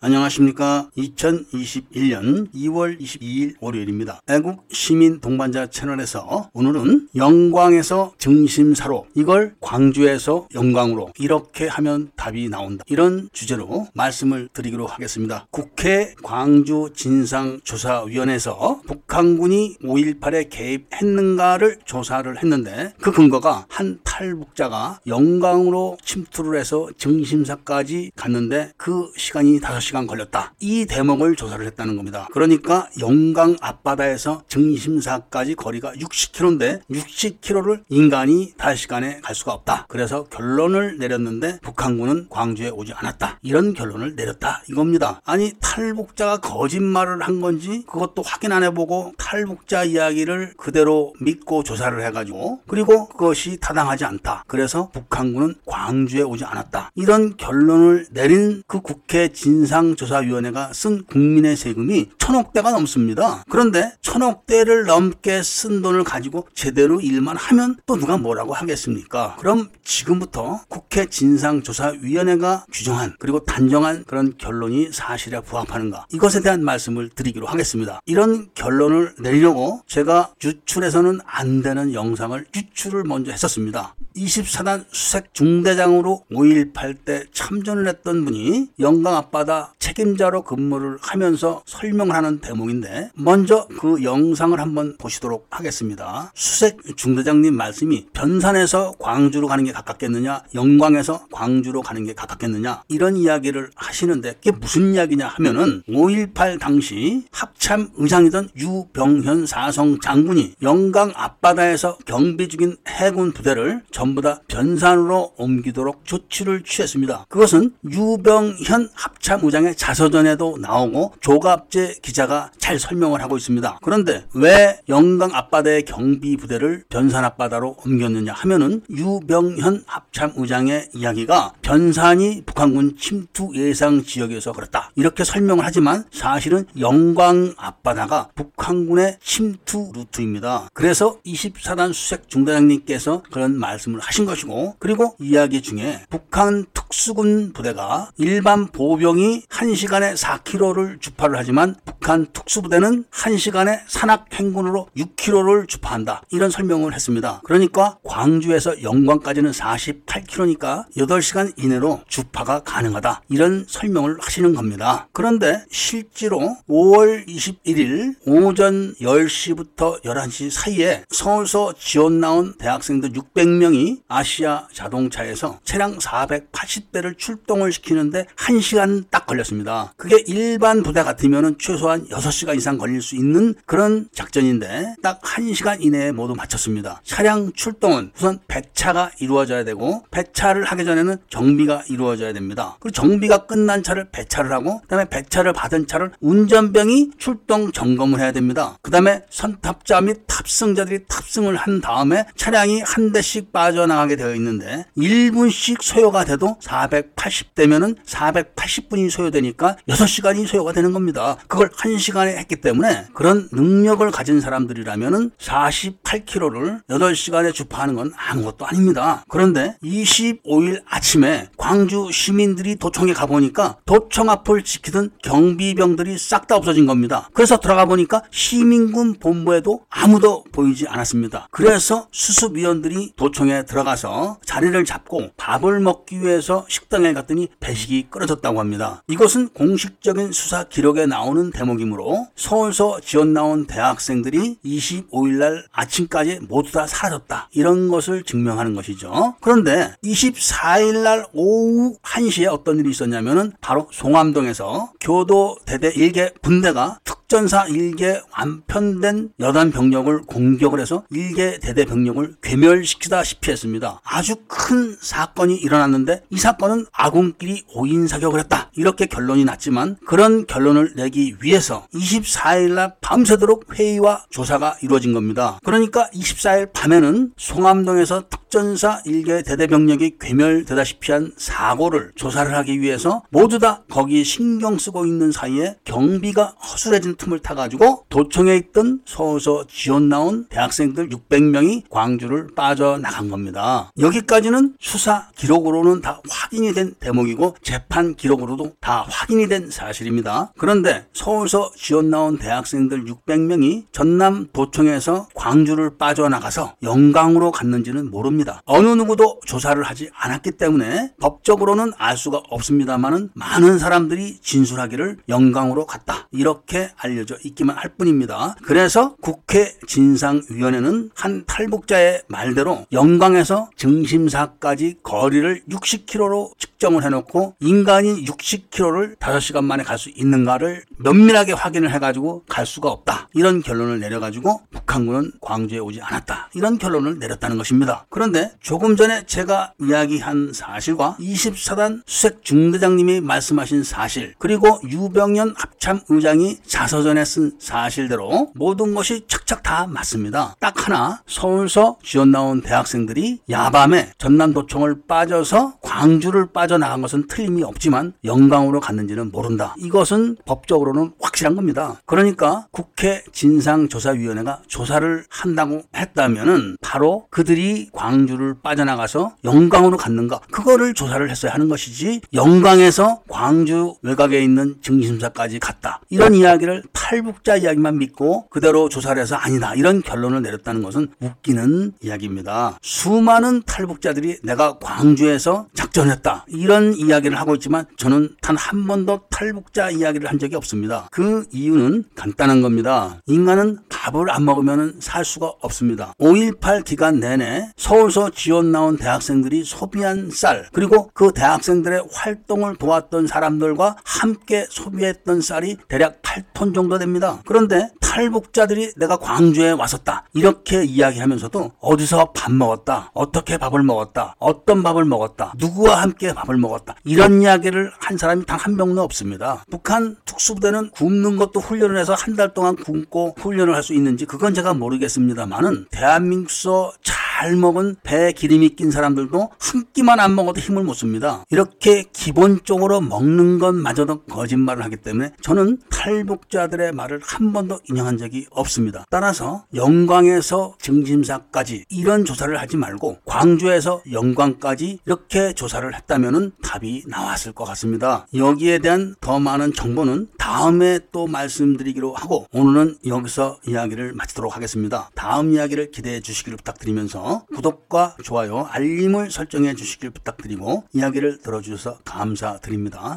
안녕하십니까. 2021년 2월 22일 월요일입니다. 애국 시민 동반자 채널에서 오늘은 영광에서 증심사로 이걸 광주에서 영광으로 이렇게 하면 답이 나온다. 이런 주제로 말씀을 드리기로 하겠습니다. 국회 광주 진상조사위원회에서 북한군이 5.18에 개입했는가를 조사를 했는데 그 근거가 한 탈북자가 영광으로 침투를 해서 증심사까지 갔는데 그 시간이 5시간 시간 걸렸다. 이 대목을 조사를 했다는 겁니다. 그러니까 영광 앞바다에서 증심사까지 거리가 60km인데 60km를 인간이 5시간에 갈 수가 없다. 그래서 결론을 내렸는데 북한군은 광주에 오지 않았다. 이런 결론을 내렸다. 이겁니다. 아니 탈북자가 거짓말을 한 건지 그것도 확인 안 해보고 탈북자 이야기를 그대로 믿고 조사를 해가지고 그리고 그것이 타당하지 않다. 그래서 북한군은 광주에 오지 않았다. 이런 결론을 내린 그 국회 진상 진상조사위원회가 쓴 국민의 세금이 천억대가 넘습니다. 그런데 천억대를 넘게 쓴 돈을 가지고 제대로 일만 하면 또 누가 뭐라고 하겠습니까? 그럼 지금부터 국회 진상조사위원회가 규정한 그리고 단정한 그런 결론이 사실에 부합하는가 이것에 대한 말씀을 드리기로 하겠습니다. 이런 결론을 내리려고 제가 유출해서는 안 되는 영상을 유출을 먼저 했었습니다. 24단 수색 중대장으로 5.18 때 참전을 했던 분이 영광 앞바다 책임자로 근무를 하면서 설명을 하는 대목인데 먼저 그 영상을 한번 보시도록 하겠습니다. 수색 중대장님 말씀이 변산에서 광주로 가는 게 가깝겠느냐 영광에서 광주로 가는 게 가깝겠느냐 이런 이야기를 하시는데 그게 무슨 이야기냐 하면은 5.18 당시 합참 의장이던 유병현 사성 장군이 영광 앞바다에서 경비 중인 해군 부대를 전부 다 변산으로 옮기도록 조치를 취했습니다. 그것은 유병현 합참 의장 민주당의 자서전에도 나오고 조갑재 기자가 잘 설명을 하고 있습니다. 그런데 왜 영광 앞바다의 경비 부대를 변산 앞바다로 옮겼느냐 하면은 유병현 합참 의장의 이야기가 변산이 북한군 침투 예상 지역에서 그렇다. 이렇게 설명을 하지만 사실은 영광 앞바다가 북한군의 침투 루트입니다. 그래서 24단 수색 중대장님께서 그런 말씀을 하신 것이고 그리고 이야기 중에 북한 특수군 부대가 일반 보병이 1시간에 4km를 주파를 하지만 북한 특수부대는 1시간에 산악 행군으로 6km를 주파한다. 이런 설명을 했습니다. 그러니까 광주에서 영광까지는 48km니까 8시간 이내로 주파가 가능하다. 이런 설명을 하시는 겁니다. 그런데 실제로 5월 21일 오전 10시부터 11시 사이에 서울서 지원 나온 대학생들 600명이 아시아 자동차에서 차량 480 대를 출동을 시키는데 1시간 딱. 걸렸습니다. 그게 일반 부대 같으면 최소한 6시간 이상 걸릴 수 있는 그런 작전인데 딱 1시간 이내에 모두 마쳤습니다. 차량 출동은 우선 배차가 이루어져야 되고 배차를 하기 전에는 정비가 이루어져야 됩니다. 그리고 정비가 끝난 차를 배차를 하고 그다음에 배차를 받은 차를 운전병이 출동 점검을 해야 됩니다. 그다음에 선탑자 및 탑승자들이 탑승을 한 다음에 차량이 한 대씩 빠져나가게 되어 있는데 1분씩 소요가 돼도 480대면은 480분이 소요되 되니까 6시간이 소요가 되는 겁니다. 그걸 1시간에 했기 때문에 그런 능력을 가진 사람들이라면 48km를 8시간에 주파하는 건 아무것도 아닙니다. 그런데 25일 아침에 광주 시민들이 도청에 가보니까 도청 앞을 지키던 경비병들이 싹 다 없어진 겁니다. 그래서 들어가 보니까 시민군 본부에도 아무도 보이지 않았습니다. 그래서 수습위원들이 도청에 들어가서 자리를 잡고 밥을 먹기 위해서 식당에 갔더니 배식이 끊어졌다고 합니다. 이것 이것은 공식적인 수사 기록에 나오는 대목이므로 서울서 지원 나온 대학생들이 25일날 아침까지 모두 다 사라졌다. 이런 것을 증명하는 것이죠. 그런데 24일날 오후 1시에 어떤 일이 있었냐면은 바로 송암동에서 교도 대대 일개 분대가 특 전사 일개 완편된 여단 병력을 공격을 해서 일개 대대 병력을 괴멸시키다시피 했습니다. 아주 큰 사건이 일어났는데 이 사건은 아군끼리 오인 사격을 했다. 이렇게 결론이 났지만 그런 결론을 내기 위해서 24일 날 밤새도록 회의와 조사가 이루어진 겁니다. 그러니까 24일 밤에는 송암동에서 특 특전사 일개 대대병력이 괴멸되다시피 한 사고를 조사를 하기 위해서 모두 다 거기 신경 쓰고 있는 사이에 경비가 허술해진 틈을 타가지고 도청에 있던 서울서 지원 나온 대학생들 600명이 광주를 빠져나간 겁니다. 여기까지는 수사 기록으로는 다 확인이 된 대목이고 재판 기록으로도 다 확인이 된 사실입니다. 그런데 서울서 지원 나온 대학생들 600명이 전남 도청에서 광주를 빠져나가서 영광으로 갔는지는 모릅니다. 어느 누구도 조사를 하지 않았기 때문에 법적으로는 알 수가 없습니다만은 많은 사람들이 진술하기를 영광으로 갔다. 이렇게 알려져 있기만 할 뿐입니다. 그래서 국회 진상위원회는 한 탈북자의 말대로 영광에서 증심사까지 거리를 60km로 측정을 해놓고 인간이 60km를 5시간 만에 갈 수 있는가를 면밀하게 확인을 해가지고 갈 수가 없다. 이런 결론을 내려가지고 북한군은 광주에 오지 않았다. 이런 결론을 내렸다는 것입니다. 그런 데 조금 전에 제가 이야기한 사실과 24단 수색 중대장님이 말씀하신 사실 그리고 유병현 합참 의장이 자서전에 쓴 사실대로 모든 것이 착착 다 맞습니다. 딱 하나 서울서 지원 나온 대학생들이 야밤에 전남도청을 빠져서 광주를 빠져나간 것은 틀림이 없지만 영광으로 갔는지는 모른다. 이것은 법적으로는 확실한 겁니다. 그러니까 국회 진상조사위원회가 조사를 한다고 했다면은 바로 그들이 광 주를 빠져나가서 영광으로 갔는가 그거를 조사를 했어야 하는 것이지 영광에서 광주 외곽에 있는 증심사까지 갔다 이런 이야기를 탈북자 이야기만 믿고 그대로 조사를 해서 아니다 이런 결론을 내렸다는 것은 웃기는 이야기입니다. 수많은 탈북자들이 내가 광주에서 작전했다 이런 이야기를 하고 있지만 저는 단 한 번도 탈북자 이야기를 한 적이 없습니다. 그 이유는 간단한 겁니다. 인간은 밥을 안 먹으면 살 수가 없습니다. 5.18 기간 내내 서울서 지원 나온 대학생들이 소비한 쌀 그리고 그 대학생들의 활동을 도왔던 사람들과 함께 소비했던 쌀이 대략 8톤 정도 됩니다. 그런데 탈북자들이 내가 광주에 왔었다. 이렇게 이야기하면서도 어디서 밥 먹었다? 어떻게 밥을 먹었다? 어떤 밥을 먹었다? 누구와 함께 밥을 먹었다? 이런 이야기를 한 사람이 단 한 명도 없습니다. 북한 특수부대는 굶는 것도 훈련을 해서 한 달 동안 굶고 훈련을 할 수 있는지 그건 제가 모르겠습니다만은 대한민국서 잘 먹은 배 기름이 낀 사람들도 한 끼만 안 먹어도 힘을 못 씁니다. 이렇게 기본적으로 먹는 것마저도 거짓말을 하기 때문에 저는 탈북자들의 말을 한 번도 인용한 적이 없습니다. 따라서 영광에서 증심사까지 이런 조사를 하지 말고 광주에서 영광까지 이렇게 조사를 했다면은 답이 나왔을 것 같습니다. 여기에 대한 더 많은 정보는 다음에 또 말씀드리기로 하고 오늘은 여기서 이야기를 마치도록 하겠습니다. 다음 이야기를 기대해 주시기를 부탁드리면 서 구독과 좋아요, 알림을 설정해 주시길 부탁드리고 이야기를 들어주셔서 감사드립니다.